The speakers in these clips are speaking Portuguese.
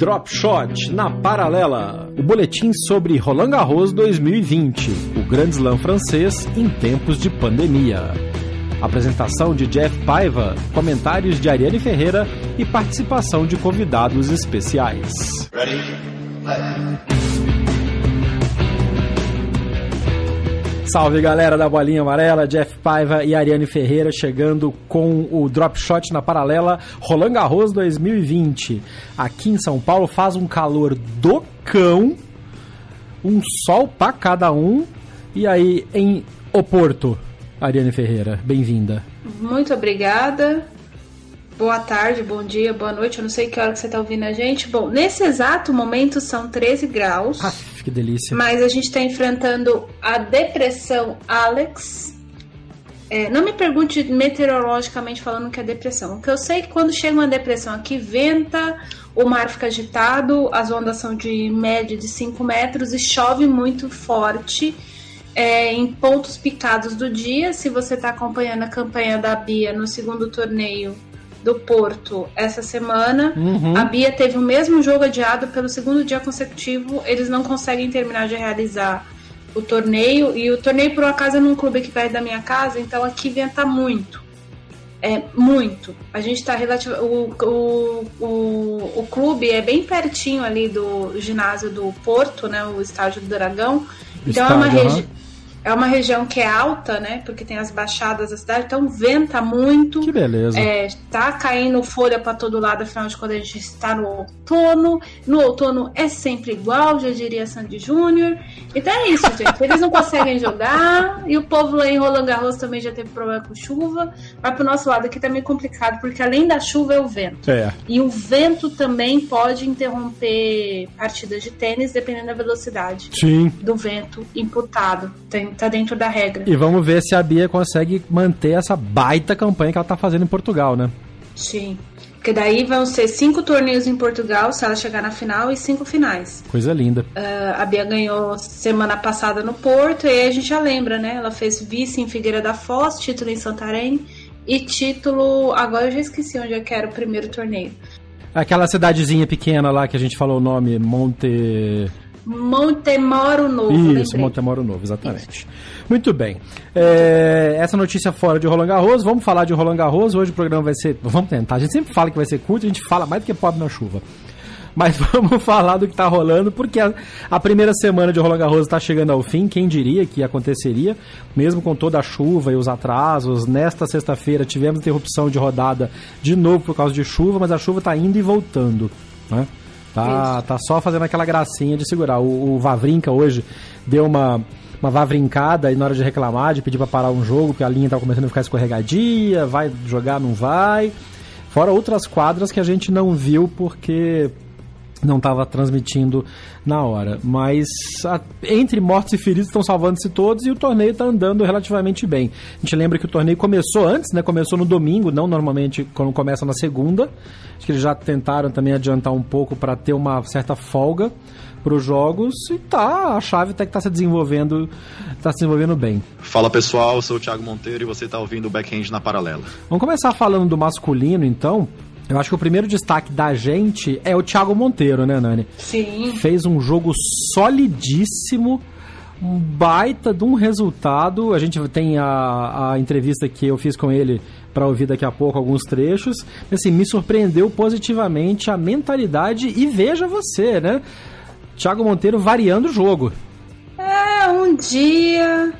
Drop Shot na paralela. O boletim sobre Roland Garros 2020, o Grand Slam francês em tempos de pandemia. Apresentação de Jeff Paiva, comentários de Ariane Ferreira e participação de convidados especiais. Ready? Salve galera da Bolinha Amarela, Jeff Paiva e Ariane Ferreira chegando com o Drop Shot na paralela Roland Garros 2020. Aqui em São Paulo faz um calor do cão, um sol para cada um. E aí em Oporto, Ariane Ferreira, bem-vinda. Muito obrigada. Boa tarde, bom dia, boa noite. Eu não sei que hora que você está ouvindo a gente. Bom, nesse exato momento são 13 graus. Ah, que delícia. Mas a gente está enfrentando a depressão Alex. É, não me pergunte meteorologicamente falando que é depressão. O que eu sei é que quando chega uma depressão aqui, venta, o mar fica agitado, as ondas são de média de 5 metros e chove muito forte. É, em pontos picados do dia. Se você está acompanhando a campanha da Bia no segundo torneio do Porto essa semana. Uhum. A Bia teve o mesmo jogo adiado pelo segundo dia consecutivo. Eles não conseguem terminar de realizar o torneio. E o torneio, por um acaso, é num clube aqui perto da minha casa, então aqui venta muito. É muito. A gente está relativo. O, o, o, o clube é bem pertinho ali do ginásio do Porto, né? O estádio do Dragão. Então estádio, é uma região. É uma região que é alta, né? Porque tem as baixadas da cidade, então venta muito. Que beleza. É, tá caindo folha para todo lado, afinal de contas a gente está no outono. No outono é sempre igual, já diria Sandy Júnior. Então é isso, gente. Eles não conseguem jogar. E o povo lá em Roland Garros também já teve problema com chuva. Mas pro nosso lado aqui tá meio complicado, porque além da chuva é o vento. É. E o vento também pode interromper partidas de tênis, dependendo da velocidade Sim. do vento imputado. Tem tá dentro da regra. E vamos ver se a Bia consegue manter essa baita campanha que ela tá fazendo em Portugal, né? Sim. Porque daí vão ser cinco torneios em Portugal se ela chegar na final e cinco finais. Coisa linda. Uh, a Bia ganhou semana passada no Porto e aí a gente já lembra, né? Ela fez vice em Figueira da Foz, título em Santarém e título. Agora eu já esqueci onde é que era o primeiro torneio. Aquela cidadezinha pequena lá que a gente falou o nome, Monte. Montemoro Novo. Isso, lembrei. Montemoro Novo, exatamente. Isso. Muito bem. É, essa notícia fora de Roland Garros, vamos falar de Roland Garros. Hoje o programa vai ser. Vamos tentar. A gente sempre fala que vai ser curto, a gente fala mais do que pobre na chuva. Mas vamos falar do que está rolando, porque a, a, primeira semana de Roland Garros está chegando ao fim. Quem diria que aconteceria, mesmo com toda a chuva e os atrasos. Nesta sexta-feira tivemos interrupção de rodada de novo por causa de chuva, mas a chuva está indo e voltando. Né? Tá, tá só fazendo aquela gracinha de segurar. O, o Vavrinka hoje deu uma, uma vavrincada e na hora de reclamar, de pedir para parar um jogo, porque a linha tava começando a ficar escorregadia, vai jogar, não vai. Fora outras quadras que a gente não viu porque não estava transmitindo na hora. Mas a, entre mortos e feridos estão salvando-se todos e o torneio está andando relativamente bem. A gente lembra que o torneio começou antes, né? Começou no domingo, não normalmente quando começa na segunda. Acho que eles já tentaram também adiantar um pouco para ter uma certa folga para os jogos e tá, a chave até que está se desenvolvendo, está se desenvolvendo bem. Fala pessoal, eu sou o Thiago Monteiro e você está ouvindo o Backhand na Paralela. Vamos começar falando do masculino então. Eu acho que o primeiro destaque da gente é o Thiago Monteiro, né, Nani? Sim. Fez um jogo solidíssimo, um baita de um resultado. A gente tem a, a entrevista que eu fiz com ele para ouvir daqui a pouco alguns trechos. Assim, me surpreendeu positivamente a mentalidade e veja você, né? Thiago Monteiro variando o jogo. É, um dia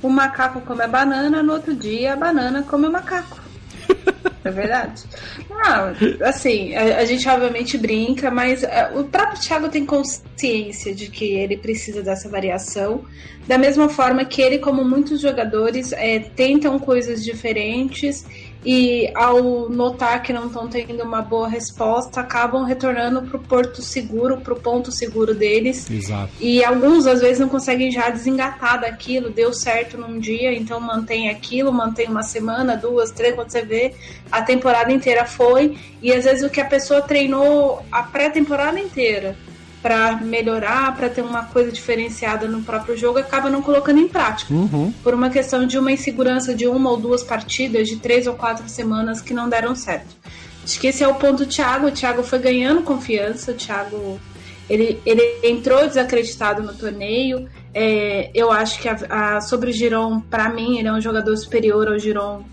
o macaco come a banana, no outro dia a banana come o macaco. É verdade. Ah, assim, a, a, gente obviamente brinca, mas uh, o próprio Thiago tem consciência de que ele precisa dessa variação. Da mesma forma que ele, como muitos jogadores, é, tentam coisas diferentes e ao notar que não estão tendo uma boa resposta, acabam retornando para o porto seguro, para o ponto seguro deles. Exato. E alguns às vezes não conseguem já desengatar daquilo, deu certo num dia, então mantém aquilo, mantém uma semana, duas, três, quando você vê, a temporada inteira foi. E às vezes o que a pessoa treinou a pré-temporada inteira para melhorar, para ter uma coisa diferenciada no próprio jogo, acaba não colocando em prática. Uhum. Por uma questão de uma insegurança de uma ou duas partidas, de três ou quatro semanas que não deram certo. Acho que esse é o ponto do Thiago. O Thiago foi ganhando confiança, o Thiago ele, ele entrou desacreditado no torneio. É, eu acho que a, a, sobre o Giron, para mim, ele é um jogador superior ao Giron,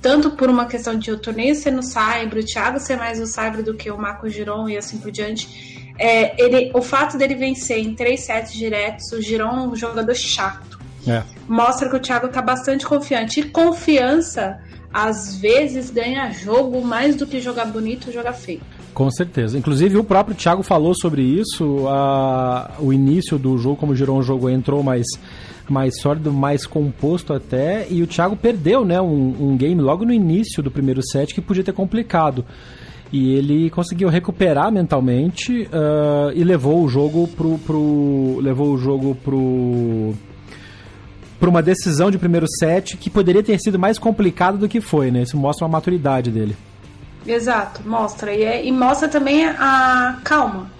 tanto por uma questão de o torneio ser no Cyber, o Thiago ser mais o Cyber do que o Marco Giron e assim por diante é, ele, o fato dele vencer em três sets diretos, o Giron é um jogador chato. É. Mostra que o Thiago tá bastante confiante. E confiança, às vezes, ganha jogo mais do que jogar bonito ou jogar feio. Com certeza. Inclusive, o próprio Thiago falou sobre isso. A, o início do jogo, como o Giron jogou, entrou mais, mais sólido, mais composto até. E o Thiago perdeu né, um, um game logo no início do primeiro set que podia ter complicado. E ele conseguiu recuperar mentalmente uh, e levou o jogo pro, pro. levou o jogo pro para uma decisão de primeiro set que poderia ter sido mais complicado do que foi, né? Isso mostra uma maturidade dele. Exato, mostra. E, é, e mostra também a calma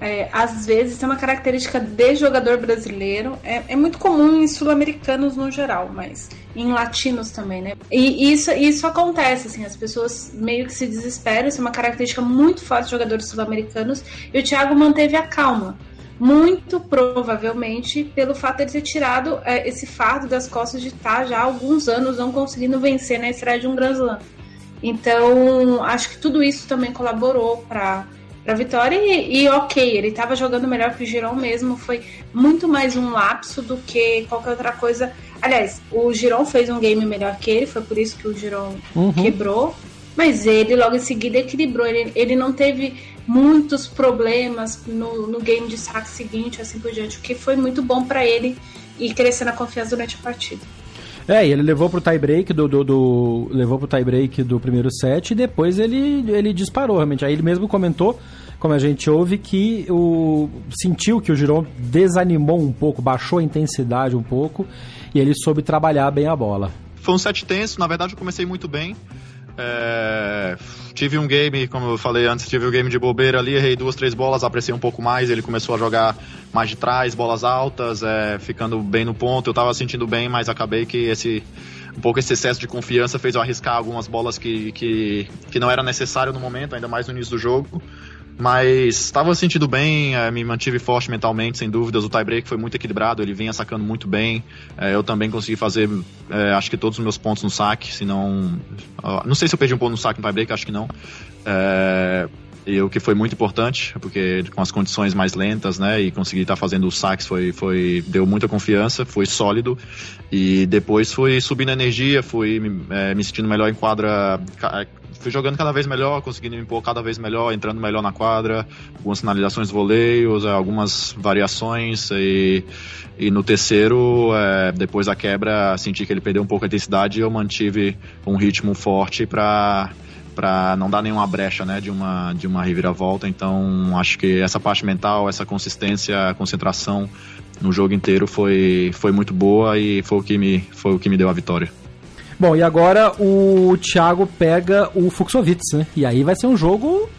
é, às vezes tem uma característica de jogador brasileiro. É, é muito comum em sul-americanos no geral, mas em latinos também, né? E isso, isso acontece, assim, as pessoas meio que se desesperam. Isso é uma característica muito forte de jogadores sul-americanos. E o Thiago manteve a calma. Muito provavelmente pelo fato de ele ter tirado é, esse fardo das costas de estar já há alguns anos não conseguindo vencer na estreia de um Grand Slam. Então, acho que tudo isso também colaborou para pra vitória e, e ok, ele estava jogando melhor que o Girão mesmo, foi muito mais um lapso do que qualquer outra coisa. Aliás, o Girão fez um game melhor que ele, foi por isso que o Girão uhum. quebrou, mas ele logo em seguida equilibrou, ele, ele não teve muitos problemas no, no game de saque seguinte, assim por diante, o que foi muito bom para ele e crescer na confiança durante a partida. É, e ele levou pro tie break do, do, do, levou pro tie break do primeiro set e depois ele, ele disparou realmente. Aí ele mesmo comentou, como a gente ouve, que o sentiu que o Giron desanimou um pouco, baixou a intensidade um pouco e ele soube trabalhar bem a bola. Foi um set tenso, na verdade eu comecei muito bem. É, tive um game, como eu falei antes, tive um game de bobeira ali, errei duas, três bolas, apreciei um pouco mais, ele começou a jogar mais de trás, bolas altas, é, ficando bem no ponto, eu tava sentindo bem, mas acabei que esse um pouco esse excesso de confiança fez eu arriscar algumas bolas que, que, que não era necessário no momento, ainda mais no início do jogo. Mas estava sentindo bem, é, me mantive forte mentalmente, sem dúvidas. O tiebreak foi muito equilibrado, ele vinha sacando muito bem. É, eu também consegui fazer, é, acho que todos os meus pontos no saque, se não. não sei se eu perdi um ponto no saque no tiebreak, acho que não. É, e o que foi muito importante, porque com as condições mais lentas, né, e conseguir estar tá fazendo os saques foi, foi, deu muita confiança, foi sólido, e depois fui subindo a energia, fui é, me sentindo melhor em quadra, fui jogando cada vez melhor, conseguindo me impor cada vez melhor, entrando melhor na quadra, algumas finalizações voleios, é, algumas variações e, e no terceiro, é, depois da quebra, senti que ele perdeu um pouco a intensidade e eu mantive um ritmo forte para para não dar nenhuma brecha, né, de uma de uma reviravolta. Então, acho que essa parte mental, essa consistência, concentração no jogo inteiro foi foi muito boa e foi o que me foi o que me deu a vitória. Bom, e agora o Thiago pega o Fuxovitz, né? E aí vai ser um jogo.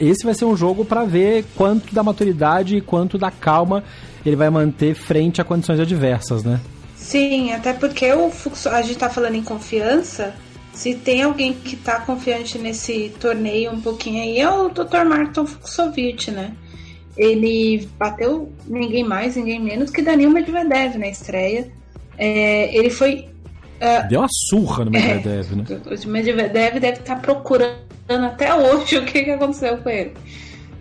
Esse vai ser um jogo para ver quanto da maturidade e quanto da calma ele vai manter frente a condições adversas, né? Sim, até porque o Fux, a gente tá falando em confiança. Se tem alguém que tá confiante nesse torneio um pouquinho aí, é o Dr. Martin Fuxovic, né? Ele bateu ninguém mais, ninguém menos que Daniel Medvedev na estreia. É, ele foi Uh, Deu uma surra no Medvedev, é, né? O Medvedev deve estar tá procurando até hoje o que, que aconteceu com ele.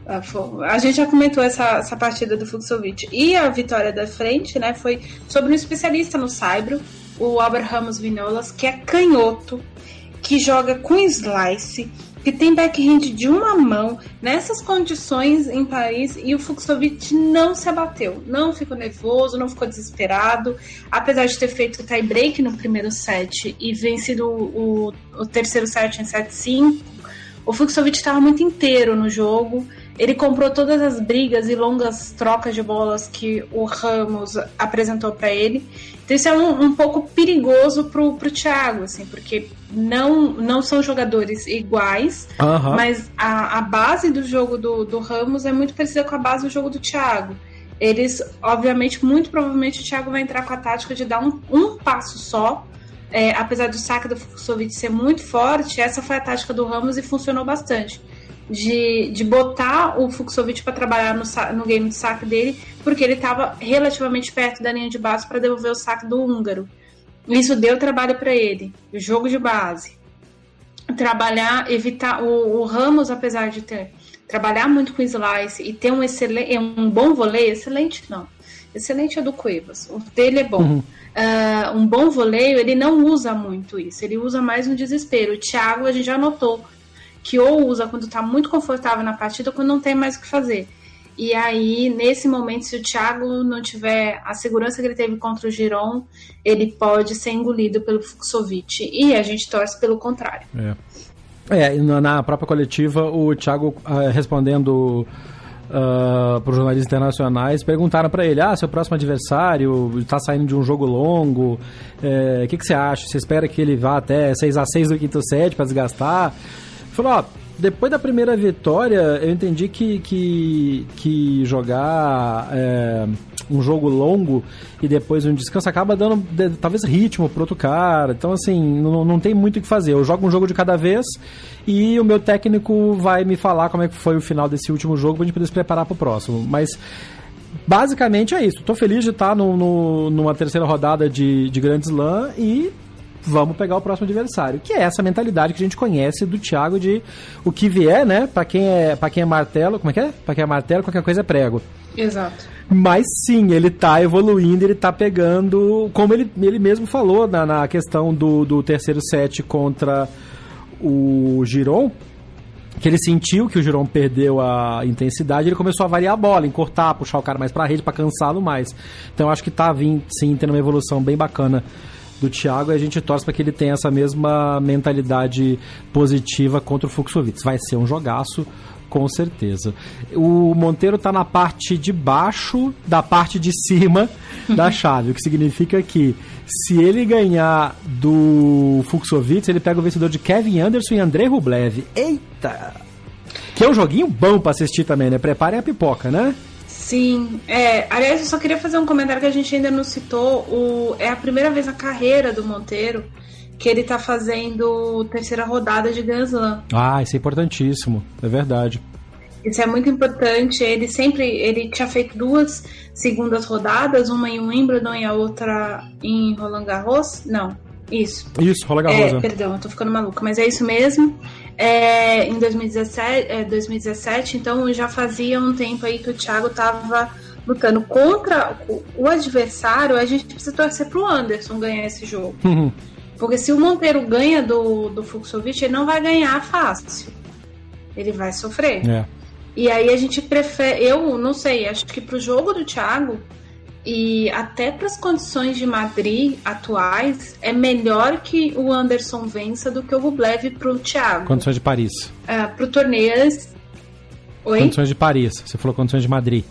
Ah, a gente já comentou essa, essa partida do Fuxovic. E a vitória da frente, né, foi sobre um especialista no Saibro, o Albert Ramos Vinolas, que é canhoto. Que joga com slice, que tem backhand de uma mão, nessas condições em Paris, e o Fuxovic não se abateu, não ficou nervoso, não ficou desesperado, apesar de ter feito tie break no primeiro set e vencido o, o, terceiro set em 7-5, o Fuxovic estava muito inteiro no jogo, ele comprou todas as brigas e longas trocas de bolas que o Ramos apresentou para ele. Então isso é um, um, pouco perigoso pro, pro Thiago, assim, porque não, não são jogadores iguais, uhum. mas a, a base do jogo do, do Ramos é muito parecida com a base do jogo do Thiago. Eles, obviamente, muito provavelmente o Thiago vai entrar com a tática de dar um, um passo só. É, apesar do saque do Fuxovic ser muito forte, essa foi a tática do Ramos e funcionou bastante de, de botar o Fuxovic para trabalhar no, no game de saque dele, porque ele estava relativamente perto da linha de base para devolver o saque do húngaro. Isso deu trabalho para ele, o jogo de base. Trabalhar, evitar. O, o, Ramos, apesar de ter trabalhar muito com slice e ter um excelente, um bom voleio, excelente não. Excelente é do Cuevas. O dele é bom. Uhum. Uh, um bom voleio, ele não usa muito isso. Ele usa mais no desespero. O Thiago, a gente já notou que ou usa quando está muito confortável na partida ou quando não tem mais o que fazer. E aí, nesse momento, se o Thiago não tiver a segurança que ele teve contra o Giron, ele pode ser engolido pelo Fuxovic. E a gente torce pelo contrário. É, é na própria coletiva, o Thiago uh, respondendo uh, para os jornalistas internacionais, perguntaram para ele: ah, seu próximo adversário está saindo de um jogo longo, o é, que, que você acha? Você espera que ele vá até 6 a 6 do quinto set para desgastar? Falou, ó, depois da primeira vitória, eu entendi que, que, que jogar é, um jogo longo e depois um descanso acaba dando talvez ritmo pro outro cara. Então, assim, não, não tem muito o que fazer. Eu jogo um jogo de cada vez e o meu técnico vai me falar como é que foi o final desse último jogo pra gente poder se preparar pro próximo. Mas basicamente é isso. Tô feliz de estar no, no, numa terceira rodada de, de Grand Slam e vamos pegar o próximo adversário. Que é essa mentalidade que a gente conhece do Thiago de o que vier, né? Para quem é, para quem é martelo, como é que é? Para quem é martelo, qualquer coisa é prego. Exato. Mas sim, ele tá evoluindo, ele tá pegando, como ele, ele mesmo falou na, na questão do, do terceiro set contra o Giron, que ele sentiu que o Giron perdeu a intensidade, ele começou a variar a bola, encurtar, puxar o cara mais pra rede para cansá-lo mais. Então acho que tá vindo, sim, tendo uma evolução bem bacana do Thiago e a gente torce para que ele tenha essa mesma mentalidade positiva contra o Fuxovic. Vai ser um jogaço, com certeza. O Monteiro está na parte de baixo da parte de cima da chave, o que significa que se ele ganhar do Fuxovic, ele pega o vencedor de Kevin Anderson e Andrei Rublev. Eita! Que é um joguinho bom para assistir também, né? Preparem a pipoca, né? Sim, é, aliás, eu só queria fazer um comentário que a gente ainda não citou. O, é a primeira vez na carreira do Monteiro que ele tá fazendo terceira rodada de Grand Slam. Ah, isso é importantíssimo, é verdade. Isso é muito importante. Ele sempre ele tinha feito duas segundas rodadas, uma em Wimbledon e a outra em Roland Garros. Não, isso. Isso, Roland Garros. É, é, perdão, eu tô ficando maluca, mas é isso mesmo é, em 2017, é, 2017, então já fazia um tempo aí que o Thiago estava lutando contra o adversário, a gente precisa torcer pro Anderson ganhar esse jogo. Uhum. Porque se o Monteiro ganha do, do Fuxovic, ele não vai ganhar fácil. Ele vai sofrer. É. E aí a gente prefere. Eu não sei, acho que pro jogo do Thiago, e até para as condições de Madrid atuais, é melhor que o Anderson vença do que o Rublev para o Thiago. Condições de Paris. Uh, para o torneio. Oi? Condições de Paris. Você falou condições de Madrid.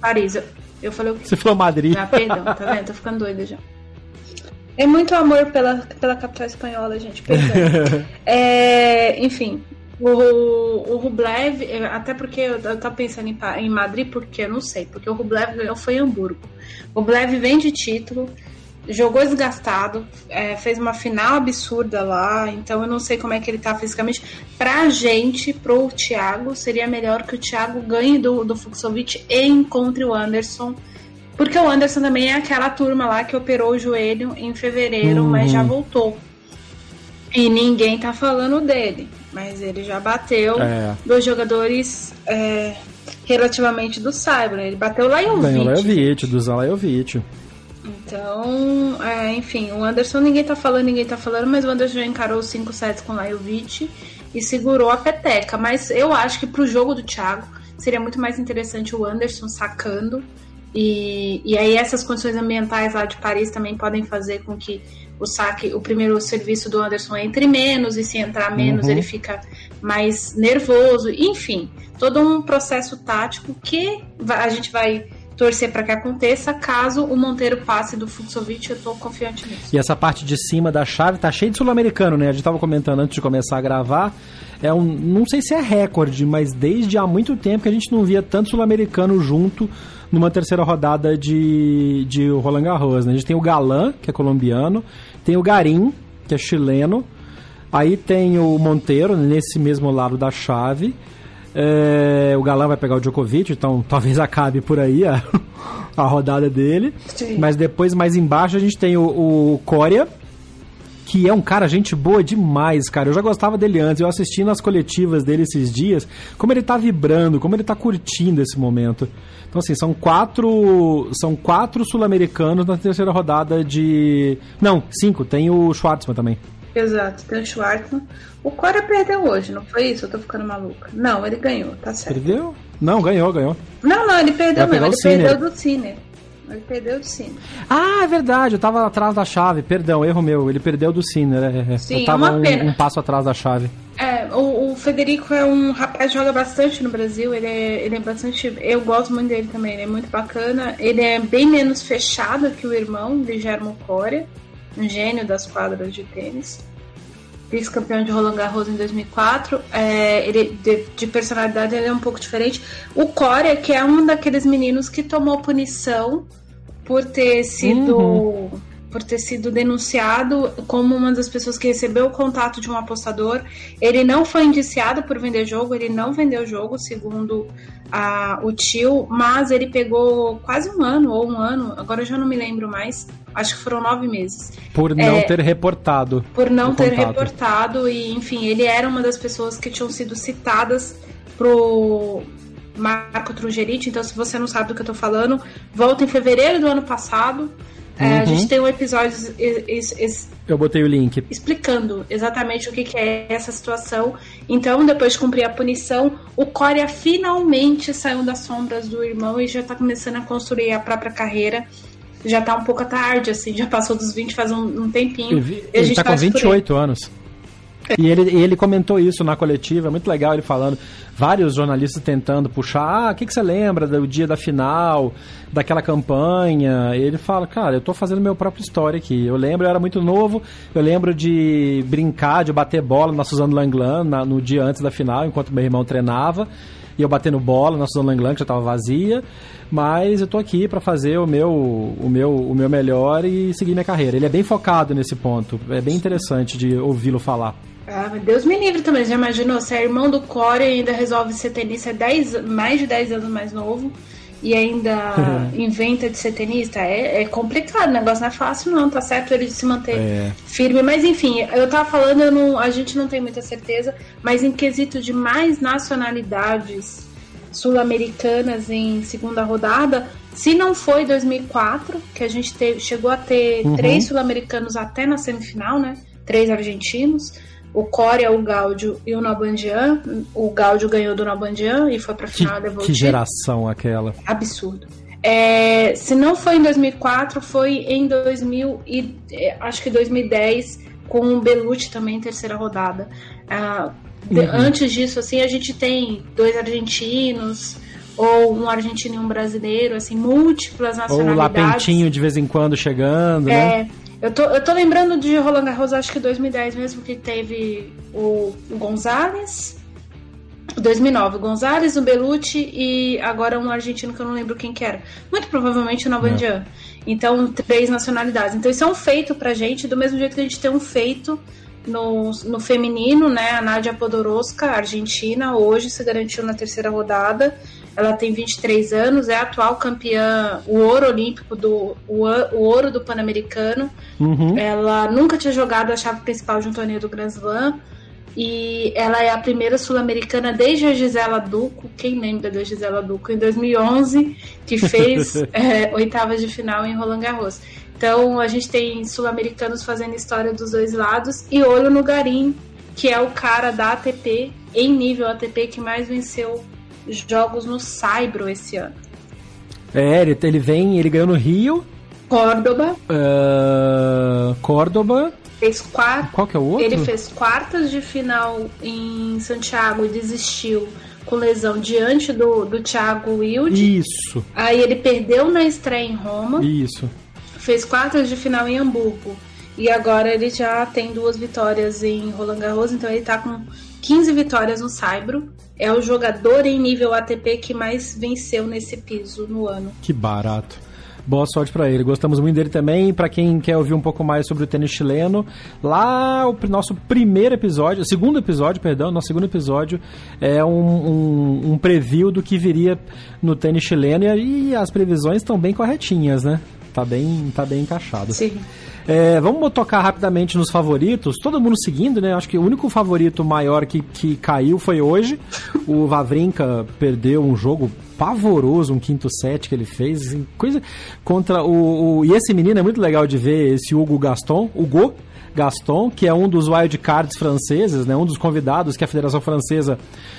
Paris. Eu, eu falei o quê? Você falou Madrid. Ah, perdão, tá vendo? Tô ficando doida já. É muito amor pela, pela capital espanhola, gente. Perdão. é, enfim, o, o Rublev, até porque eu, eu tava pensando em, em Madrid, porque eu não sei, porque o Rublev ganhou foi em Hamburgo. O Rublev vem de título, jogou desgastado, é, fez uma final absurda lá, então eu não sei como é que ele tá fisicamente. Pra gente, pro Thiago, seria melhor que o Thiago ganhe do, do Fuxovic e encontre o Anderson. Porque o Anderson também é aquela turma lá que operou o joelho em fevereiro, uhum. mas já voltou. E ninguém tá falando dele mas ele já bateu é. dois jogadores é, relativamente do Cyber. Ele bateu. Ganhou o Lajovic, do Zan Lajovic. Então, é, enfim, o Anderson ninguém tá falando, ninguém tá falando, mas o Anderson já encarou os 5 sets com o Lajovic e segurou a peteca. Mas eu acho que pro jogo do Thiago seria muito mais interessante o Anderson sacando. E, e aí essas condições ambientais lá de Paris também podem fazer com que o saque, o primeiro serviço do Anderson entre menos, e se entrar menos, uhum. ele fica mais nervoso. Enfim, todo um processo tático que a gente vai torcer para que aconteça. Caso o Monteiro passe do Fuxovic, eu tô confiante nisso. E essa parte de cima da chave tá cheia de sul-americano, né? A gente tava comentando antes de começar a gravar. É um, não sei se é recorde, mas desde há muito tempo que a gente não via tanto sul-americano junto numa terceira rodada de, de Roland Garros. Né? A gente tem o Galan, que é colombiano, tem o Garim, que é chileno, aí tem o Monteiro, nesse mesmo lado da chave. É, o Galã vai pegar o Djokovic, então talvez acabe por aí a, a rodada dele. Sim. Mas depois, mais embaixo, a gente tem o, o Coria, que é um cara, gente boa demais, cara. Eu já gostava dele antes, eu assisti nas coletivas dele esses dias, como ele tá vibrando, como ele tá curtindo esse momento. Então, assim, são quatro. São quatro sul-americanos na terceira rodada de. Não, cinco, tem o Schwartzman também. Exato, tem o Schwartzman. O Cora perdeu hoje, não foi isso? Eu tô ficando maluca. Não, ele ganhou, tá certo. Perdeu? Não, ganhou, ganhou. Não, não, ele perdeu não, ele perdeu do Cine. Ele perdeu do Cine. Ah, é verdade, eu tava atrás da chave, perdão, erro meu. Ele perdeu do Cine, é, é. Sim, eu tava um, um, passo atrás da chave. É, o, o, Federico é um rapaz que joga bastante no Brasil, ele é, ele é bastante. Eu gosto muito dele também, ele é muito bacana. Ele é bem menos fechado que o irmão de Germo Coria, um gênio das quadras de tênis vice-campeão de Roland Garros em 2004. É, ele de, de, personalidade ele é um pouco diferente. O Corea, que é um daqueles meninos que tomou punição por ter sido uhum. por ter sido denunciado como uma das pessoas que recebeu o contato de um apostador. Ele não foi indiciado por vender jogo, ele não vendeu jogo, segundo a, o tio, mas ele pegou quase um ano ou um ano, agora eu já não me lembro mais, acho que foram nove meses. Por não é, ter reportado. Por não ter contato. reportado, e enfim, ele era uma das pessoas que tinham sido citadas pro Marco Trungerite, então se você não sabe do que eu tô falando, volta em fevereiro do ano passado. É, uhum. a gente tem um episódio. eu botei o link. Explicando exatamente o que, que, é essa situação. Então, depois de cumprir a punição, o Corea finalmente saiu das sombras do irmão e já tá começando a construir a própria carreira. Já tá um pouco tarde, assim, já passou dos 20 faz um, um tempinho. Ele, ele tá com 28 anos. E ele, e ele comentou isso na coletiva, muito legal ele falando. Vários jornalistas tentando puxar, ah, o que, que você lembra do dia da final, daquela campanha? E ele fala, cara, eu tô fazendo meu próprio história aqui. Eu lembro, eu era muito novo, eu lembro de brincar, de bater bola na Suzano Langlan na, no dia antes da final, enquanto meu irmão treinava. E eu batendo bola na Suzano Langlan, que já estava vazia. Mas eu tô aqui para fazer o meu, o, meu, o meu melhor e seguir minha carreira. Ele é bem focado nesse ponto. É bem interessante de ouvi-lo falar. Ah, Deus me livre também. Já imaginou? Você é irmão do Core e ainda resolve ser tenista, é dez, mais de 10 anos mais novo e ainda inventa de ser tenista. É, é, complicado, o negócio não é fácil, não, tá certo ele se manter é. firme. Mas enfim, eu tava falando, eu não, a gente não tem muita certeza, mas em quesito de mais nacionalidades sul-americanas em segunda rodada, se não foi 2004, que a gente teve, chegou a ter uhum. três sul-americanos até na semifinal, né? Três argentinos o Corea, o Gaudio e o Nabandian. O Gaudio ganhou do Nabandian e foi pra final que, Que geração aquela. Absurdo. É, se não foi em 2004, foi em 2000 e é, acho que 2010 com o Belucci também terceira rodada. Ah, uhum. Antes disso, assim, a gente tem dois argentinos ou um argentino e um brasileiro, assim, múltiplas nacionalidades. Ou o Lapentinho de vez em quando chegando, é, né? Eu tô, eu tô lembrando de Roland Garros, acho que 2010 mesmo, que teve o, o Gonzalez. 2009, o Gonzalez, o Belucci e agora um argentino que eu não lembro quem que era. Muito provavelmente o Navandian. É. Então, três nacionalidades. Então, isso é um feito pra gente, do mesmo jeito que a gente tem um feito no, no feminino, né? A Nádia Podoroska, argentina, hoje se garantiu na terceira rodada. Ela tem 23 anos, é a atual campeã, o ouro olímpico do o, o ouro do Pan-Americano. Uhum. Ela nunca tinha jogado a chave principal de um torneio do Grand Slam. e ela é a primeira sul-americana desde a Gisela Duco. Quem lembra da Gisela Duco? Em 2011, que fez é, oitavas de final em Roland Garros. Então a gente tem sul-americanos fazendo história dos dois lados e olho no Garim, que é o cara da ATP em nível ATP que mais venceu jogos no Saibro esse ano. É, ele, ele vem, ele ganhou no Rio. Córdoba. Uh, Córdoba. Fez quatro. Qual que é o outro? Ele fez quartas de final em Santiago e desistiu com lesão diante do, do Thiago Wilde. Isso. Aí ele perdeu na estreia em Roma. Isso. Fez quartas de final em Hamburgo. E agora ele já tem duas vitórias em Roland Garros, então ele tá com 15 vitórias no Saibro. É o jogador em nível ATP que mais venceu nesse piso no ano. Que barato. Boa sorte para ele. Gostamos muito dele também. Para quem quer ouvir um pouco mais sobre o tênis chileno, lá o nosso primeiro episódio, segundo episódio, perdão, nosso segundo episódio é um, um, um preview do que viria no tênis chileno e, e as previsões estão bem corretinhas, né? Tá bem, tá bem encaixado. Sim. É, vamos tocar rapidamente nos favoritos. Todo mundo seguindo, né? Acho que o único favorito maior que, que caiu foi hoje. O Vavrinka perdeu um jogo pavoroso, um quinto set que ele fez. Assim, coisa contra o, o, E esse menino é muito legal de ver, esse Hugo Gaston. Hugo Gaston, que é um dos wildcards franceses, né, um dos convidados que a Federação Francesa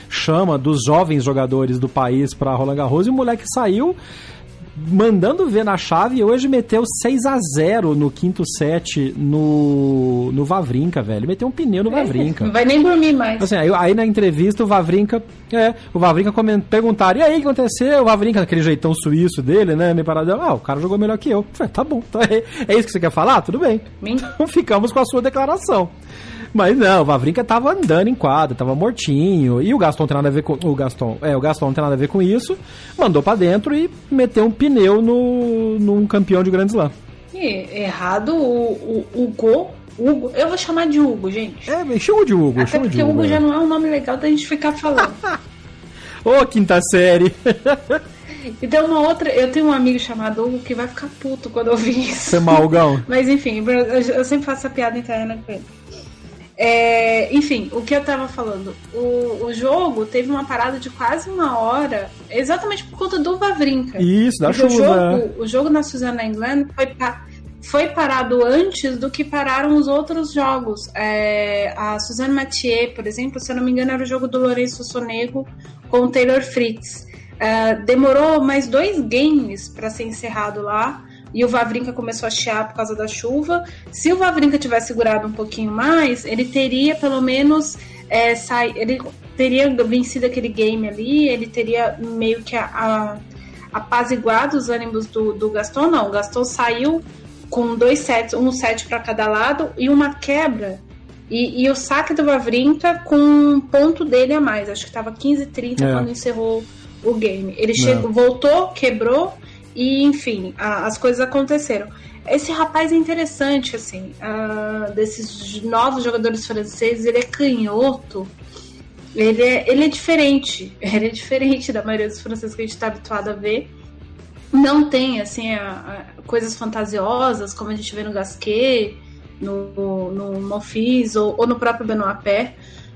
chama dos jovens jogadores do país para Roland Garros, e o moleque saiu mandando ver na chave e hoje meteu 6 a 0 no quinto set no, no Vavrinca, velho. Meteu um pneu no Vavrinca. Não vai nem dormir mais. Assim, aí, aí na entrevista o Vavrinca, é, o Vavrinca coment, perguntaram, e aí o que aconteceu? O Vavrinca, aquele jeitão suíço dele, né, me paradão, ah, o cara jogou melhor que eu. Falei, tá bom, tá, é, é isso que você quer falar? Tudo bem. Então ficamos com a sua declaração. Mas não, o Vavrinka tava andando em quadra, tava mortinho. E o Gaston não tem nada a ver com. O Gaston, é, o Gaston não tem nada a ver com isso. Mandou para dentro e meteu um pneu no, num campeão de Grand Slam. Errado o, o, o Go Hugo. Eu vou chamar de Hugo, gente. É, me chama de Hugo. Até porque Hugo, Hugo já não é um nome legal da gente ficar falando. Ô, oh, quinta série. E tem uma outra. Eu tenho um amigo chamado Hugo que vai ficar puto quando ouvir isso. Você é malgão. Mas enfim, eu sempre faço essa piada interna com ele. É, enfim, o que eu tava falando, o, o jogo teve uma parada de quase uma hora, exatamente por conta do Vavrinka. Isso, da chuva. O jogo, o jogo na Suzana England foi, foi parado antes do que pararam os outros jogos. É, a Suzanne Mathieu, por exemplo, se eu não me engano, era o jogo do Lourenço Sonego com o Taylor Fritz. É, demorou mais dois games para ser encerrado lá e o Vavrinka começou a chiar por causa da chuva. Se o Vavrinka tivesse segurado um pouquinho mais, ele teria pelo menos é, sai, ele teria vencido aquele game ali, ele teria meio que a, a, apaziguado os ânimos do, do Gaston. Não, o Gaston saiu com dois sets, um set para cada lado e uma quebra. E, e, o saque do Vavrinka com um ponto dele a mais. Acho que estava 15-30 é. quando encerrou o game. Ele chegou, voltou, quebrou e, enfim, a, as coisas aconteceram. Esse rapaz é interessante, assim, uh, desses novos jogadores franceses, ele é canhoto, ele é, ele é diferente, ele é diferente da maioria dos franceses que a gente está habituado a ver. Não tem, assim, a, coisas fantasiosas, como a gente vê no Gasquet, no, no Monfils ou, ou no próprio Benoit Paire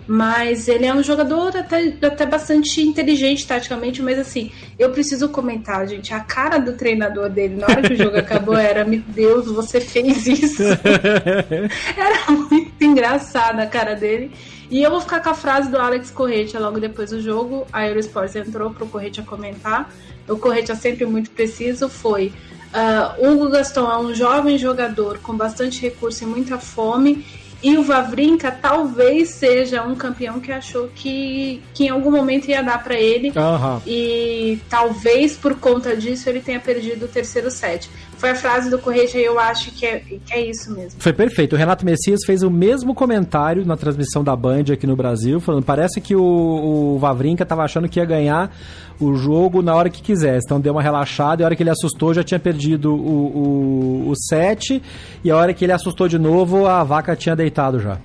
mas ele é um jogador até, até bastante inteligente taticamente, mas assim, eu preciso comentar, gente, a cara do treinador dele na hora que o jogo acabou era, meu Deus, você fez isso. era muito engraçada a cara dele. E eu vou ficar com a frase do Alex Corretia logo depois do jogo. A Eurosports entrou pro Corretia comentar. O Corretia sempre muito preciso foi uh, Hugo Gaston é um jovem jogador com bastante recurso e muita fome e o Vavrinka talvez seja um campeão que achou que, que em algum momento ia dar para ele. Uhum. E talvez por conta disso ele tenha perdido o terceiro set. Foi a frase do Correia e eu acho que é, que é isso mesmo. Foi perfeito. O Renato Messias fez o mesmo comentário na transmissão da Band aqui no Brasil, falando: parece que o, o Vavrinka tava achando que ia ganhar o jogo na hora que quisesse. Então deu uma relaxada e a hora que ele assustou já tinha perdido o, o, o set. E a hora que ele assustou de novo, a vaca tinha deitado já.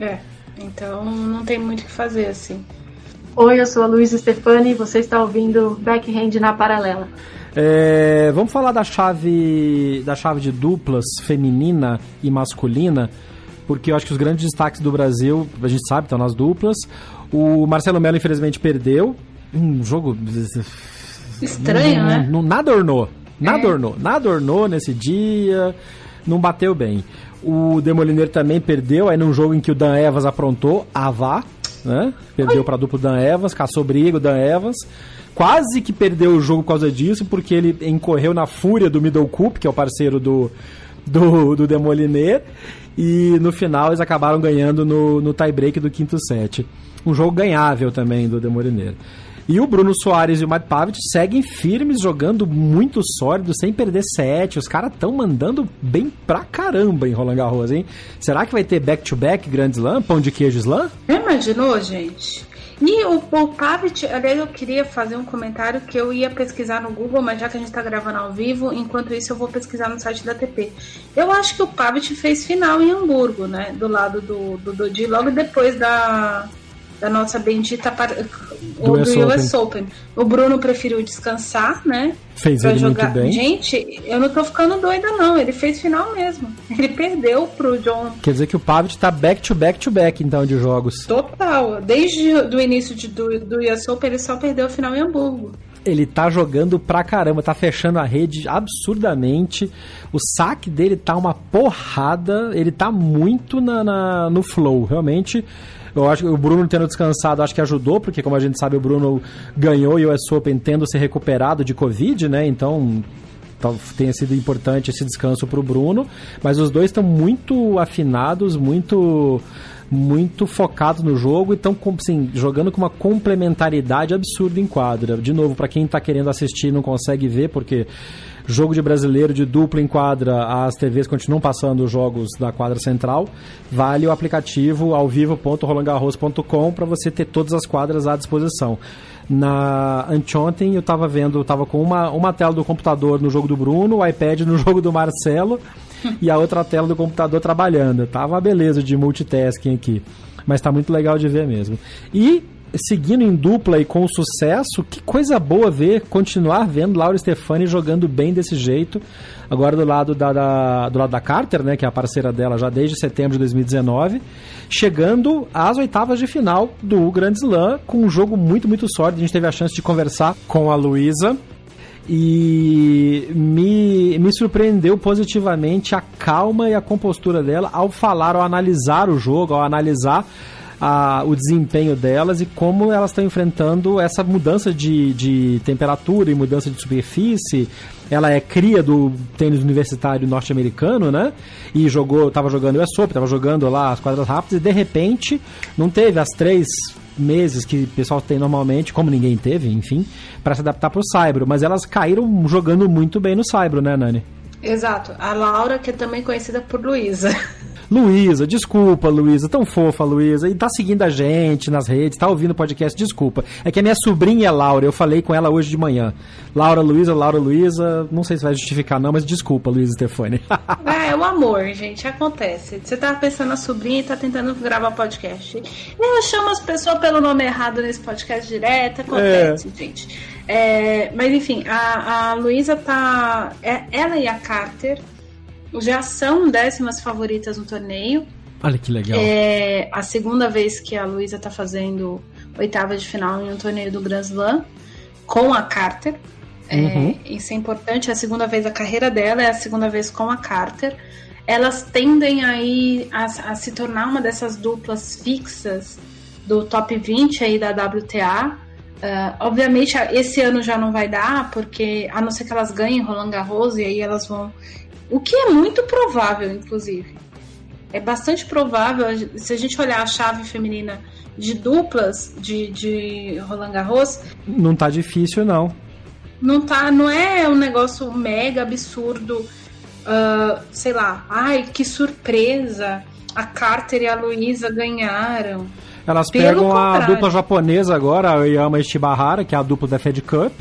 É, então não tem muito o que fazer assim. Oi, eu sou a Luísa Stefani e você está ouvindo Backhand na Paralela. É, vamos falar da chave da chave de duplas feminina e masculina. porque eu acho que os grandes destaques do Brasil, a gente sabe, estão nas duplas. O Marcelo Melo, infelizmente, perdeu. Um jogo. Estranho, não, né? Não, nada ornou. Nada É. ornou. Nada ornou nesse dia. Não bateu bem. O Demoliner também perdeu, aí num jogo em que o Dan Evans aprontou, a vá, né? Perdeu pra duplo Dan Evans, caçou briga o Dan Evans. Quase que perdeu o jogo por causa disso, porque ele incorreu na fúria do Middle Cup, que é o parceiro do, do, do Demoliner. E no final eles acabaram ganhando no, no tie-break do quinto set. Um jogo ganhável também do Demoliner. E o Bruno Soares e o Matt Pavic seguem firmes, jogando muito sólido, sem perder set. Os caras estão mandando bem pra caramba em Roland Garros, hein? Será que vai ter back-to-back Grand Slam, pão de queijo slam? Já imaginou, gente? E o, Pavic, aliás, eu queria fazer um comentário que eu ia pesquisar no Google, mas já que a gente tá gravando ao vivo, enquanto isso eu vou pesquisar no site da TP. Eu acho que o Pavic fez final em Hamburgo, né? Do lado do, do Dodi, logo depois da, da nossa bendita par... US Open. O Bruno preferiu descansar, né? Fez ele jogar. muito bem. Gente, eu não tô ficando doida, não. Ele fez final mesmo. Ele perdeu pro John Quer dizer que o Pavic tá back-to-back-to-back, então, de jogos. Total. Desde o início de, do, do US Open, ele só perdeu o final em Hamburgo. Ele tá jogando pra caramba, tá fechando a rede absurdamente. O saque dele tá uma porrada. Ele tá muito na, na- no flow, realmente. Eu acho que o Bruno tendo descansado, acho que ajudou, porque como a gente sabe, o Bruno ganhou o US Open tendo se recuperado de Covid, né? Então tenha sido importante esse descanso pro Bruno. Mas os dois estão muito afinados, muito muito focados no jogo e estão assim, jogando com uma complementaridade absurda em quadra. De novo, para quem tá querendo assistir e não consegue ver, porque jogo de brasileiro de dupla em quadra, as TVs continuam passando os jogos da quadra central. Vale o aplicativo ao vivo.rolangarros.com para você ter todas as quadras à disposição. Na anteontem eu tava vendo, eu tava com uma, uma tela do computador no jogo do Bruno, o iPad no jogo do Marcelo e a outra tela do computador trabalhando. Tava uma beleza de multitasking aqui. Mas tá muito legal de ver mesmo. E seguindo em dupla e com sucesso, que coisa boa ver, continuar vendo Laura Stefani jogando bem desse jeito. Agora do lado da, da- do lado da Carter, né, que é a parceira dela já desde setembro de 2019, chegando às oitavas de final do Grand Slam com um jogo muito, muito sólido. A gente teve a chance de conversar com a Luísa e me, me surpreendeu positivamente a calma e a compostura dela ao falar, ao analisar o jogo, ao analisar a- o desempenho delas e como elas estão enfrentando essa mudança de, de temperatura e mudança de superfície. Ela é cria do tênis universitário norte-americano, né? E jogou, tava jogando o US Open, tava jogando lá as quadras rápidas e de repente não teve as três meses que o pessoal tem normalmente, como ninguém teve, enfim, para se adaptar pro Saibro, mas elas caíram jogando muito bem no Saibro, né, Nani? Exato. A Laura, que é também conhecida por Luísa. Luísa, desculpa, Luísa, tão fofa, Luísa, e tá seguindo a gente nas redes, tá ouvindo o podcast, desculpa. É que a minha sobrinha é Laura, eu falei com ela hoje de manhã. Laura Luísa, Laura Luísa, não sei se vai justificar não, mas desculpa, Luísa Stefani. É, o amor, gente, acontece. Você tava pensando na sobrinha e tá tentando gravar podcast. Eu chamo as pessoas pelo nome errado nesse podcast direto, acontece, gente. É, mas enfim, a, a Luísa tá. é- ela e a Carter já são décimas favoritas no torneio. Olha que legal. É a segunda vez que a Luísa tá fazendo oitava de final em um torneio do Grand Slam com a Carter. É, Uhum. isso é importante, é a segunda vez da carreira dela, é a segunda vez com a Carter. Elas tendem aí a, a se tornar uma dessas duplas fixas do top 20 aí da WTA. Ah, obviamente, esse ano já não vai dar, porque a não ser que elas ganhem Roland Garros e aí elas vão. O que é muito provável, inclusive. É bastante provável, se a gente olhar a chave feminina de duplas de, de Roland Garros, Não tá difícil, não. não tá, não é um negócio mega absurdo, ah, sei lá, ai, que surpresa, a Carter e a Luísa ganharam. Elas Pelo pegam a contrário. dupla japonesa agora, a Yama Ishibahara, que é a dupla da Fed Cup.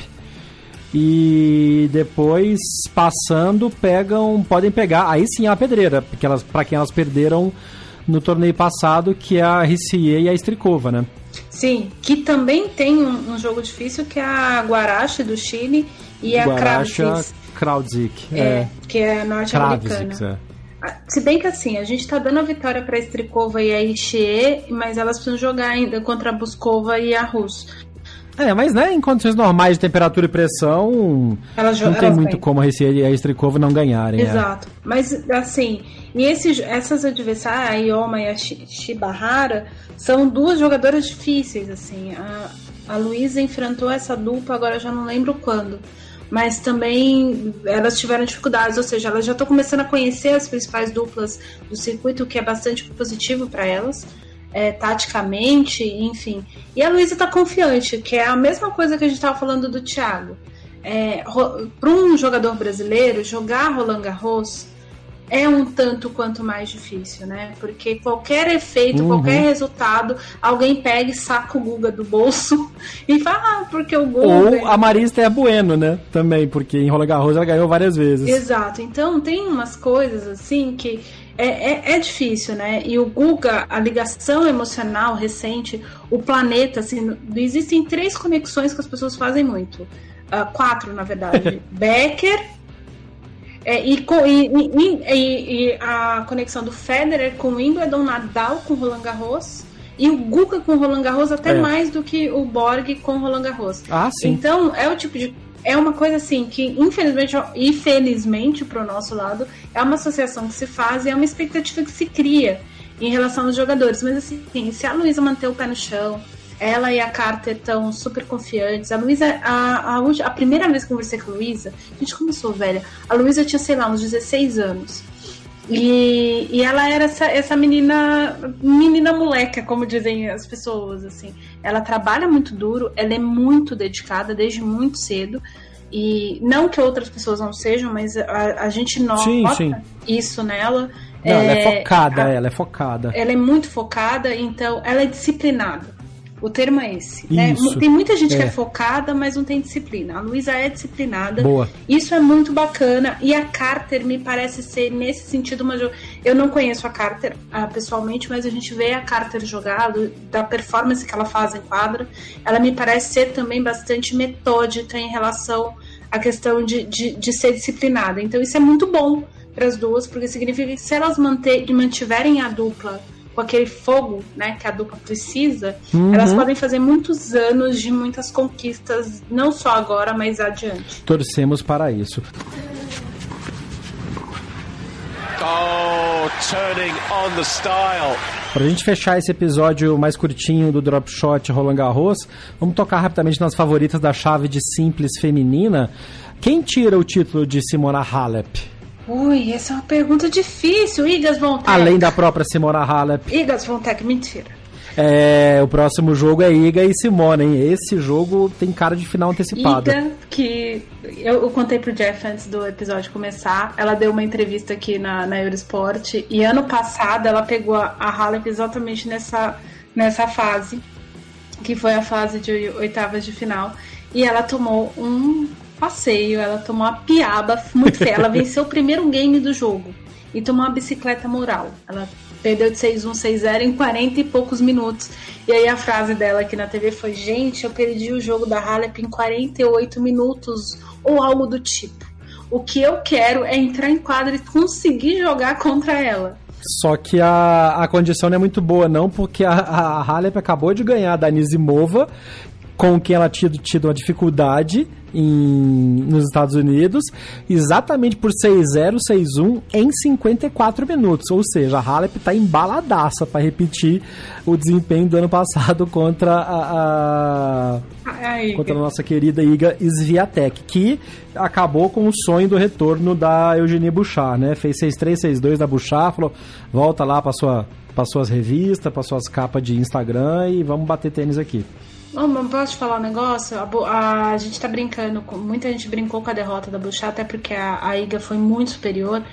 E depois, passando, pegam. Podem pegar. Aí sim é a pedreira, porque elas, pra quem elas perderam no torneio passado, que é a Rissier e a Strikova, né? Sim, que também tem um, um jogo difícil que é a Guarache do Chile e a Guaracha Kravitz, Krautzik. é, que é norte-americana. É. Se bem que assim, a gente tá dando a vitória pra Strikova e a Ishie, mas elas precisam jogar ainda contra a Buskova e a Rus. É, mas né, em condições normais de temperatura e pressão, Elas não tem muito como a Recife e a Strikova não ganharem. é. Exato. Mas, assim, e esses, essas adversárias, a Ioma e a Shi- Shibahara, são duas jogadoras difíceis, assim. A, a Luísa enfrentou essa dupla, agora já não lembro quando. Mas também elas tiveram dificuldades, ou seja, elas já estão começando a conhecer as principais duplas do circuito, o que é bastante positivo para elas. É, taticamente, enfim. E a Luísa tá confiante, que é a mesma coisa que a gente tava falando do Thiago. É, para um jogador brasileiro, jogar Roland Garros é um tanto quanto mais difícil, né? Porque qualquer efeito, Uhum. qualquer resultado, alguém pega e saca o Guga do bolso e fala, ah, porque o Guga. Ou a Marista é Bueno, né? Também, porque em Roland Garros ela ganhou várias vezes. Exato. Então tem umas coisas assim que é, é, é difícil, né? E o Guga, a ligação emocional recente, o planeta, assim, existem três conexões que as pessoas fazem muito. Ah, quatro, na verdade. Becker. é, e, e- e- e- e a conexão do Federer com o Wimbledon, Nadal com Roland Garros e o Guga com Roland Garros até É. mais do que o Borg com Roland Garros. Ah, sim. Então, é o tipo de. É uma coisa assim que, infelizmente e felizmente pro nosso lado, é uma associação que se faz e é uma expectativa que se cria em relação aos jogadores. Mas assim, se a Luísa manter o pé no chão, ela e a Carter estão super confiantes. A Luísa, a, a, a primeira vez que eu conversei com a Luísa, a gente começou velha. A Luísa tinha, sei lá, uns 16 anos. E, e ela era essa, essa menina, menina moleca, como dizem as pessoas, assim. Ela trabalha muito duro, ela é muito dedicada desde muito cedo. E não que outras pessoas não sejam, mas a, a gente nota Sim, sim. isso nela. Não, ela é É, focada, a- ela é focada. ela é muito focada, então ela é disciplinada. O termo é esse. né? Tem muita gente que É. é focada, mas não tem disciplina. A Luísa é disciplinada. Boa. Isso é muito bacana. E a Carter me parece ser, nesse sentido, uma. Eu não conheço a Carter ah, pessoalmente, mas a gente vê a Carter jogar, do- da performance que ela faz em quadra. Ela me parece ser também bastante metódica em relação à questão de, de, de ser disciplinada. Então, isso é muito bom para as duas, porque significa que se elas manter, mantiverem a dupla com aquele fogo né, que a dupla precisa, Uhum. elas podem fazer muitos anos de muitas conquistas, não só agora, mas adiante. Torcemos para isso. Oh, turning on the style. Pra gente fechar esse episódio mais curtinho do Drop Shot Roland Garros, vamos tocar rapidamente nas favoritas da chave de simples feminina. Quem tira o título de Simona Halep? Ui, essa é uma pergunta difícil. Igas Vontek. Além da própria Simona Halep, Igas Vontek, mentira. é, o próximo jogo é Iga e Simona, hein? Esse jogo tem cara de final antecipado. Iga, que eu, eu contei pro Jeff antes do episódio começar, ela deu uma entrevista aqui na, na Eurosport e ano passado ela pegou a, a Halep exatamente nessa, nessa fase, que foi a fase de oitavas de final, e ela tomou um passeio, ela tomou uma piaba muito feia. Ela venceu o primeiro game do jogo e tomou uma bicicleta moral. Ela perdeu de 6-1, 6-0 em 40 e poucos minutos. E aí a frase dela aqui na TV foi: Gente, eu perdi o jogo da Halep em 48 minutos, ou algo do tipo. O que eu quero é entrar em quadra e conseguir jogar contra ela. Só que a, a condição não é muito boa, não, porque a, a Halep acabou de ganhar da Anisimova, com quem ela tinha tido uma dificuldade em, nos Estados Unidos, exatamente por 6-0, 6-1 em 54 minutos. Ou seja, a Halep tá embaladaça para repetir o desempenho do ano passado contra a- a, Ai, contra a nossa querida Iga Sviatek, que acabou com o sonho do retorno da Eugenie Bouchard, né? Fez 6-3, 6-2 da Bouchard, falou, volta lá para sua para suas revistas, para suas capas de Instagram e vamos bater tênis aqui. Não, mas posso te falar um negócio? A, Bo- a gente tá brincando, com, muita gente brincou com a derrota da Bouchard, até porque a, a Iga foi muito superior.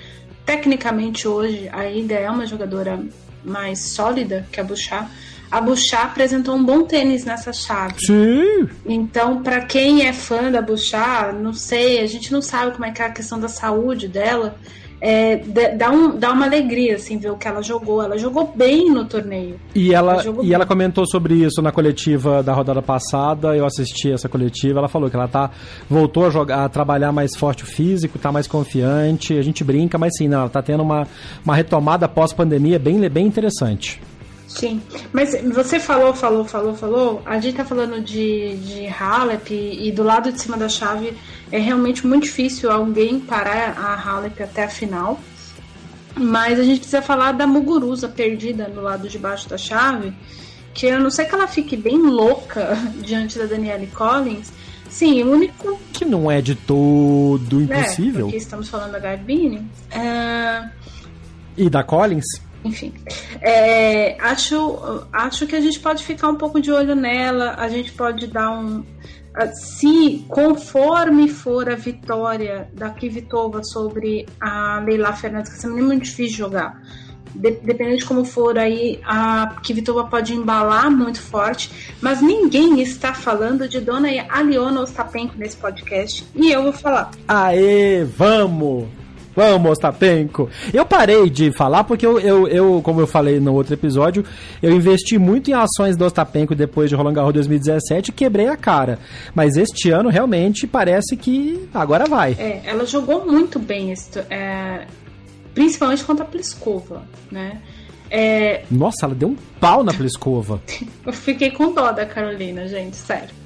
Tecnicamente hoje, a Iga é uma jogadora mais sólida que a Bouchard. A Bouchard apresentou um bom tênis nessa chave. Sim! Então, pra quem é fã da Bouchard, não sei, a gente não sabe como é que é a questão da saúde dela. É, dá, um, dá uma alegria, assim, ver o que ela jogou. Ela jogou bem no torneio. E ela, ela e ela comentou sobre isso na coletiva da rodada passada. Eu assisti essa coletiva. Ela falou que ela tá voltou a jogar, a trabalhar mais forte o físico, tá mais confiante. A gente brinca, mas sim, não, ela tá tendo uma, uma retomada pós-pandemia bem, bem interessante. Sim, mas você falou, falou, falou, falou. A gente tá falando de, de Halep e, do lado de cima da chave é realmente muito difícil alguém parar a Halep até a final. Mas a gente precisa falar da Muguruza perdida no lado de baixo da chave, que a não ser que ela fique bem louca diante da Danielle Collins. Sim, o único. Que não é de todo é, impossível. É, porque estamos falando da Garbine. É... E da Collins? Enfim. É, acho, acho que a gente pode ficar um pouco de olho nela, a gente pode dar um. Se conforme for a vitória da Kivitova sobre a Leila Fernandes, que é muito difícil jogar. De, dependendo de como for aí, a Kivitova pode embalar muito forte, mas ninguém está falando de Dona Aliona Ostapenko nesse podcast, e eu vou falar. Aê, vamos! Vamos, Ostapenko. Eu parei de falar porque eu, eu, eu, como eu falei no outro episódio, eu investi muito em ações do Ostapenko depois de Roland Garros 2017 e quebrei a cara. Mas este ano realmente parece que agora vai. É, ela jogou muito bem, é, principalmente contra a Pliskova, né? É... Nossa, ela deu um pau na Pliskova. eu fiquei com dó da Carolina, gente, sério.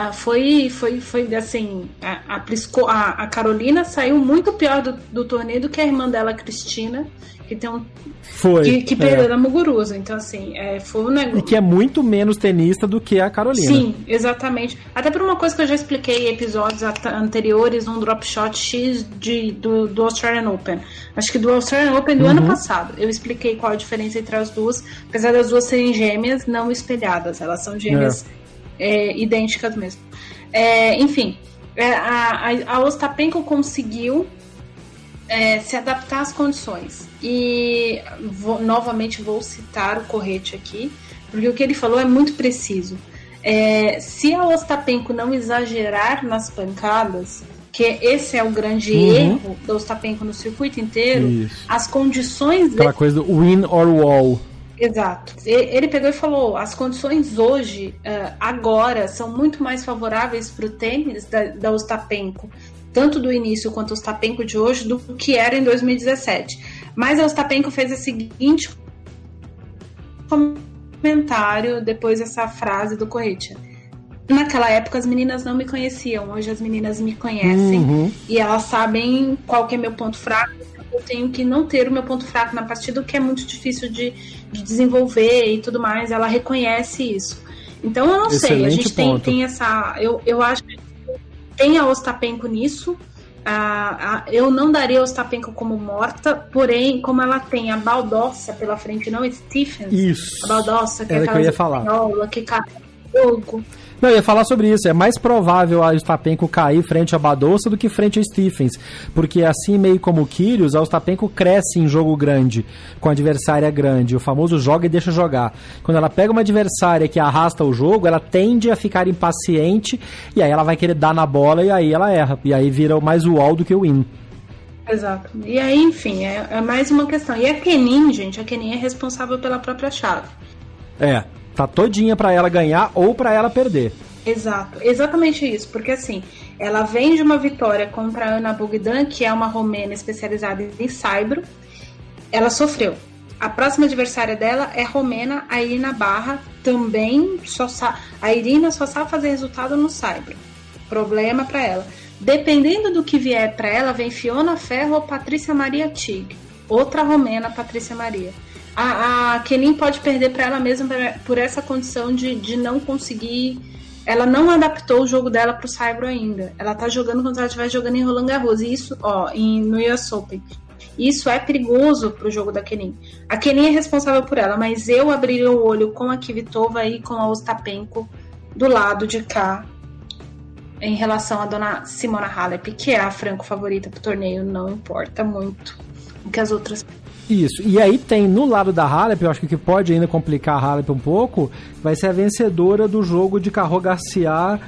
Ah, foi, foi, foi assim, a, a, a, Carolina saiu muito pior do, do torneio do que a irmã dela, Cristina, que tem um. Foi. Que, que perdeu é. da Muguruza. Então, assim, é, foi um negócio. E que é muito menos tenista do que a Carolina. Sim, exatamente. Até por uma coisa que eu já expliquei em episódios anteriores, um drop shot X de, do, do Australian Open. Acho que do Australian Open do uhum. ano passado. Eu expliquei qual a diferença entre as duas, apesar das duas serem gêmeas, não espelhadas. Elas são gêmeas. É é, idênticas mesmo. É, enfim, é, a, a Ostapenko conseguiu é, se adaptar às condições. E vou, novamente vou citar o Correte aqui, porque o que ele falou é muito preciso. É, se a Ostapenko não exagerar nas pancadas, que esse é o grande uhum. erro da Ostapenko no circuito inteiro, Isso. as condições... Aquela coisa do win or wall. Exato. Ele pegou e falou: as condições hoje, uh, agora, são muito mais favoráveis para o tênis da, da Ostapenko, tanto do início quanto o Ostapenko de hoje, do que era em 2017. Mas a Ostapenko fez o seguinte comentário depois dessa frase do Corretia. Naquela época as meninas não me conheciam, hoje as meninas me conhecem uhum. e elas sabem qual que é meu ponto fraco. Eu tenho que não ter o meu ponto fraco na partida, o que é muito difícil de, de desenvolver e tudo mais, ela reconhece isso. Então eu não Excelente sei, a gente tem, tem essa. Eu, eu acho que tem a Ostapenko nisso. Ah, eu não daria a Ostapenko como morta, porém, como ela tem a Baldossa pela frente, não Stephens. Isso. A Baldossa, que Era é aquela que eu ia falar. que carrega fogo. Não, eu ia falar sobre isso. É mais provável a Ostapenko cair frente a Badosa do que frente a Stephens. Porque assim, meio como o Kyrgios, a Ostapenko cresce em jogo grande, com adversária grande. O famoso joga e deixa jogar. Quando ela pega uma adversária que arrasta o jogo, ela tende a ficar impaciente e aí ela vai querer dar na bola e aí ela erra. E aí vira mais o all do que o win. Exato. E aí, enfim, é, é mais uma questão. E a Kenin, gente, a Kenin é responsável pela própria chave. É, Tá todinha para ela ganhar ou para ela perder. Exato, exatamente isso, porque assim, ela vem de uma vitória contra a Ana Bogdan, que é uma romena especializada em saibro. Ela sofreu. A próxima adversária dela é romena, a Irina Barra, também só a Irina só sabe fazer resultado no saibro. Problema para ela. Dependendo do que vier para ela, vem Fiona Ferro ou Patrícia Maria Tig. Outra romena, Patrícia Maria a, a Kenin pode perder para ela mesma por essa condição de, de não conseguir. Ela não adaptou o jogo dela para o Saibro ainda. Ela tá jogando se ela estivesse jogando em Roland Garros. E isso, ó, em, no US Open. Isso é perigoso pro jogo da Kenin. A Kenin é responsável por ela, mas eu abriria o olho com a Kvitova e com a Ostapenko do lado de cá em relação à dona Simona Halep, que é a franco favorita pro torneio, não importa muito o que as outras isso. E aí tem no lado da Halep, eu acho que o que pode ainda complicar a Halep um pouco, vai ser a vencedora do jogo de Carro Garcia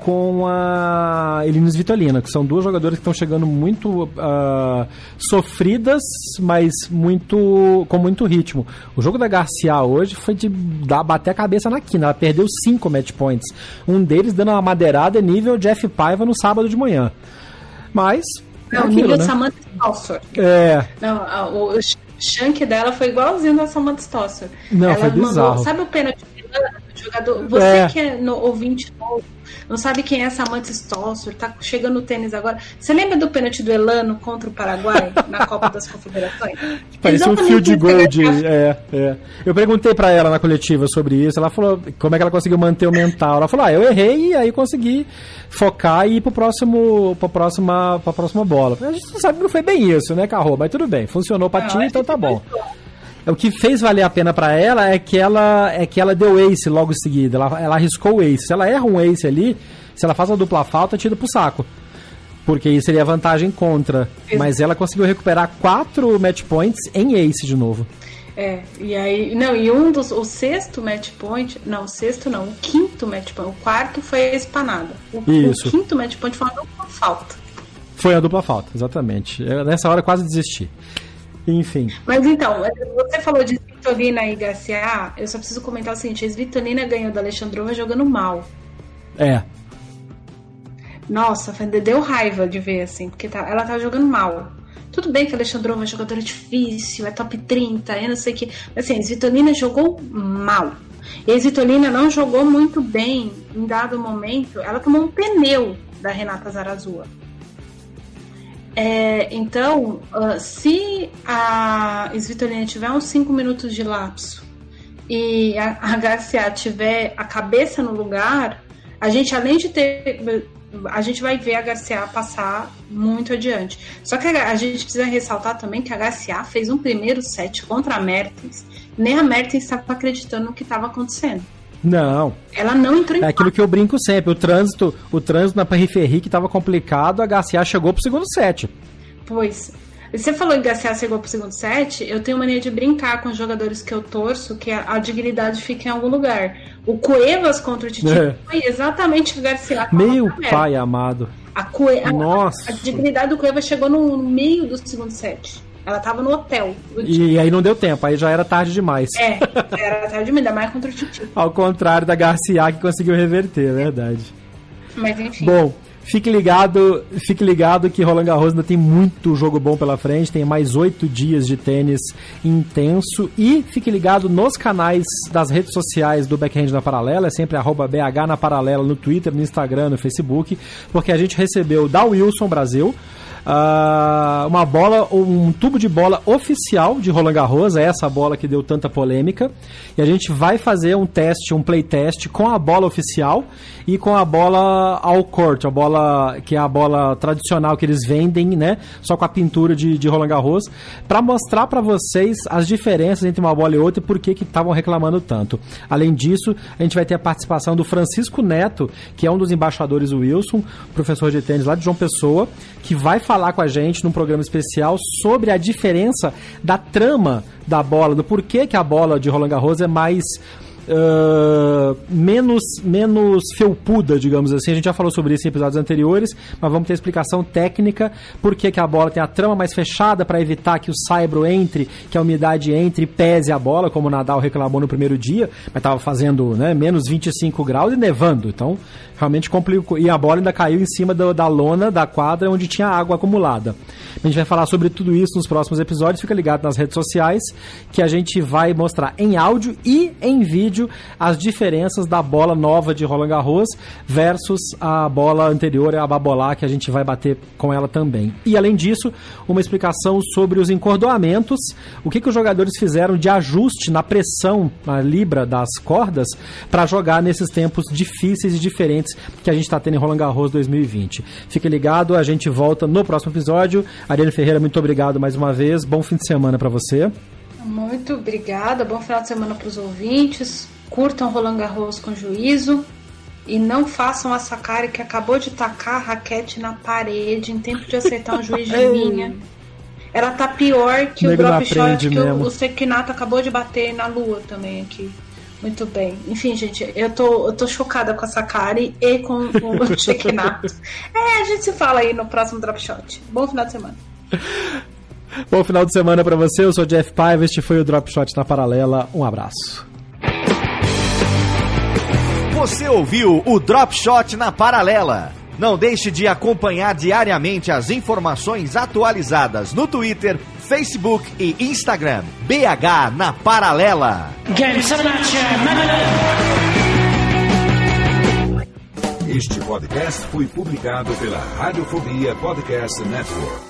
com a Eline Svitolina, que são duas jogadoras que estão chegando muito uh, sofridas, mas muito com muito ritmo. O jogo da Garcia hoje foi de dar, bater a cabeça na quina. Ela perdeu cinco match points. Um deles dando uma madeirada nível Jeff Paiva no sábado de manhã. Mas. Não, é aquilo, nível né? Samantha Stosser. É. Não, o, o chunk dela foi igualzinho da Samantha Stosser. Não, Ela foi bizarro. Mandou, sabe o pênalti jogador? Você é. que é no, ouvinte novo não sabe quem é Samantha Stosser, tá chegando no tênis agora. Você lembra do pênalti do Elano contra o Paraguai na Copa das Confederações? Parecia um fio de gol de. É, é. Eu perguntei para ela na coletiva sobre isso, ela falou como é que ela conseguiu manter o mental. Ela falou: ah, eu errei e aí consegui focar e ir pro próximo, pra próxima, pra próxima bola. A gente sabe que não foi bem isso, né, Carro? Mas tudo bem, funcionou pra ti, então tá bom. O que fez valer a pena para ela é que ela é que ela deu ace logo em seguida. Ela, ela arriscou o ace. Se ela erra um ace ali, se ela faz uma dupla falta, tira pro saco. Porque isso seria vantagem contra. Mas ela conseguiu recuperar quatro match points em ace de novo. É, e aí. Não, e um dos. O sexto match point. Não, o sexto não, o quinto match point. O quarto foi a espanada. O, isso. o quinto match point foi uma dupla falta. Foi a dupla falta, exatamente. Eu, nessa hora quase desisti. Enfim. Mas então, você falou de Svitolina e Garcia, eu só preciso comentar o seguinte: a Svitolina ganhou da Alexandrova jogando mal. É. Nossa, deu raiva de ver, assim, porque tá, ela tava jogando mal. Tudo bem que a Alexandrova é jogadora difícil, é top 30, eu não sei o que. Mas assim, a Svitolina jogou mal. E a Svitolina não jogou muito bem em dado momento. Ela tomou um pneu da Renata Zarazua. É, então, uh, se a Svitolina tiver uns 5 minutos de lapso e a, a tiver a cabeça no lugar, a gente, além de ter. A gente vai ver a HCA passar muito adiante. Só que a, a gente precisa ressaltar também que a HCA fez um primeiro set contra a Mertens. Nem a Mertens estava acreditando no que estava acontecendo. Não. Ela não entrou em É aquilo que eu brinco sempre. O trânsito, o trânsito na Periferi que estava complicado, a HCA chegou pro segundo set. Pois. Você falou em HCA chegou pro segundo set, eu tenho mania de brincar com os jogadores que eu torço, que a, a dignidade fica em algum lugar. O Cuevas contra o Titi é. foi exatamente o Garcia. Meu pai amado. A, Cue... Nossa. A, a dignidade do Cuevas chegou no meio do segundo set. Ela tava no hotel. E aí não deu tempo, aí já era tarde demais. É, era tarde demais, ainda mais contra o Titi. Ao contrário da Garcia que conseguiu reverter, é verdade. Mas enfim. Bom, fique ligado, fique ligado que Roland Garros ainda tem muito jogo bom pela frente, tem mais oito dias de tênis intenso e fique ligado nos canais das redes sociais do Backhand na Paralela, é sempre arroba BH na Paralela no Twitter, no Instagram, no Facebook, porque a gente recebeu da Wilson Brasil Uh, uma bola, um tubo de bola oficial de Roland Garros, é essa bola que deu tanta polêmica. E a gente vai fazer um teste, um playtest com a bola oficial e com a bola ao court, a bola que é a bola tradicional que eles vendem, né? Só com a pintura de, de Roland Garros, para mostrar para vocês as diferenças entre uma bola e outra e por que estavam reclamando tanto. Além disso, a gente vai ter a participação do Francisco Neto, que é um dos embaixadores do Wilson, professor de tênis lá de João Pessoa, que vai falar com a gente num programa especial sobre a diferença da trama da bola, do porquê que a bola de Roland Garros é mais uh, menos, menos felpuda, digamos assim. A gente já falou sobre isso em episódios anteriores, mas vamos ter explicação técnica por que, que a bola tem a trama mais fechada para evitar que o saibro entre, que a umidade entre e pese a bola, como o Nadal reclamou no primeiro dia, mas estava fazendo né, menos 25 graus e nevando. Então, realmente complicou. E a bola ainda caiu em cima do, da lona da quadra onde tinha água acumulada. A gente vai falar sobre tudo isso nos próximos episódios. Fica ligado nas redes sociais que a gente vai mostrar em áudio e em vídeo as diferenças da bola nova de Roland Garros versus a bola anterior, a Babolá, que a gente vai bater com ela também. E além disso, uma explicação sobre os encordoamentos, o que, que os jogadores fizeram de ajuste na pressão, na libra das cordas, para jogar nesses tempos difíceis e diferentes que a gente está tendo em Roland Garros 2020. Fique ligado, a gente volta no próximo episódio. Ariane Ferreira, muito obrigado mais uma vez. Bom fim de semana para você. Muito obrigada. Bom final de semana para os ouvintes. Curtam Roland Garros com juízo. E não façam a Sakari que acabou de tacar a raquete na parede em tempo de acertar um juiz de linha. Ela tá pior que o, o drop shot que o, o Sekinato acabou de bater na lua também aqui. Muito bem. Enfim, gente, eu tô, eu tô chocada com a Sakari e com o Chequinato. é, a gente se fala aí no próximo Drop Shot. Bom final de semana. Bom final de semana para você. Eu sou Jeff Paiva. Este foi o Drop Shot na Paralela. Um abraço. Você ouviu o Drop Shot na Paralela. Não deixe de acompanhar diariamente as informações atualizadas no Twitter, Facebook e Instagram. BH na Paralela. Este podcast foi publicado pela Radiofobia Podcast Network.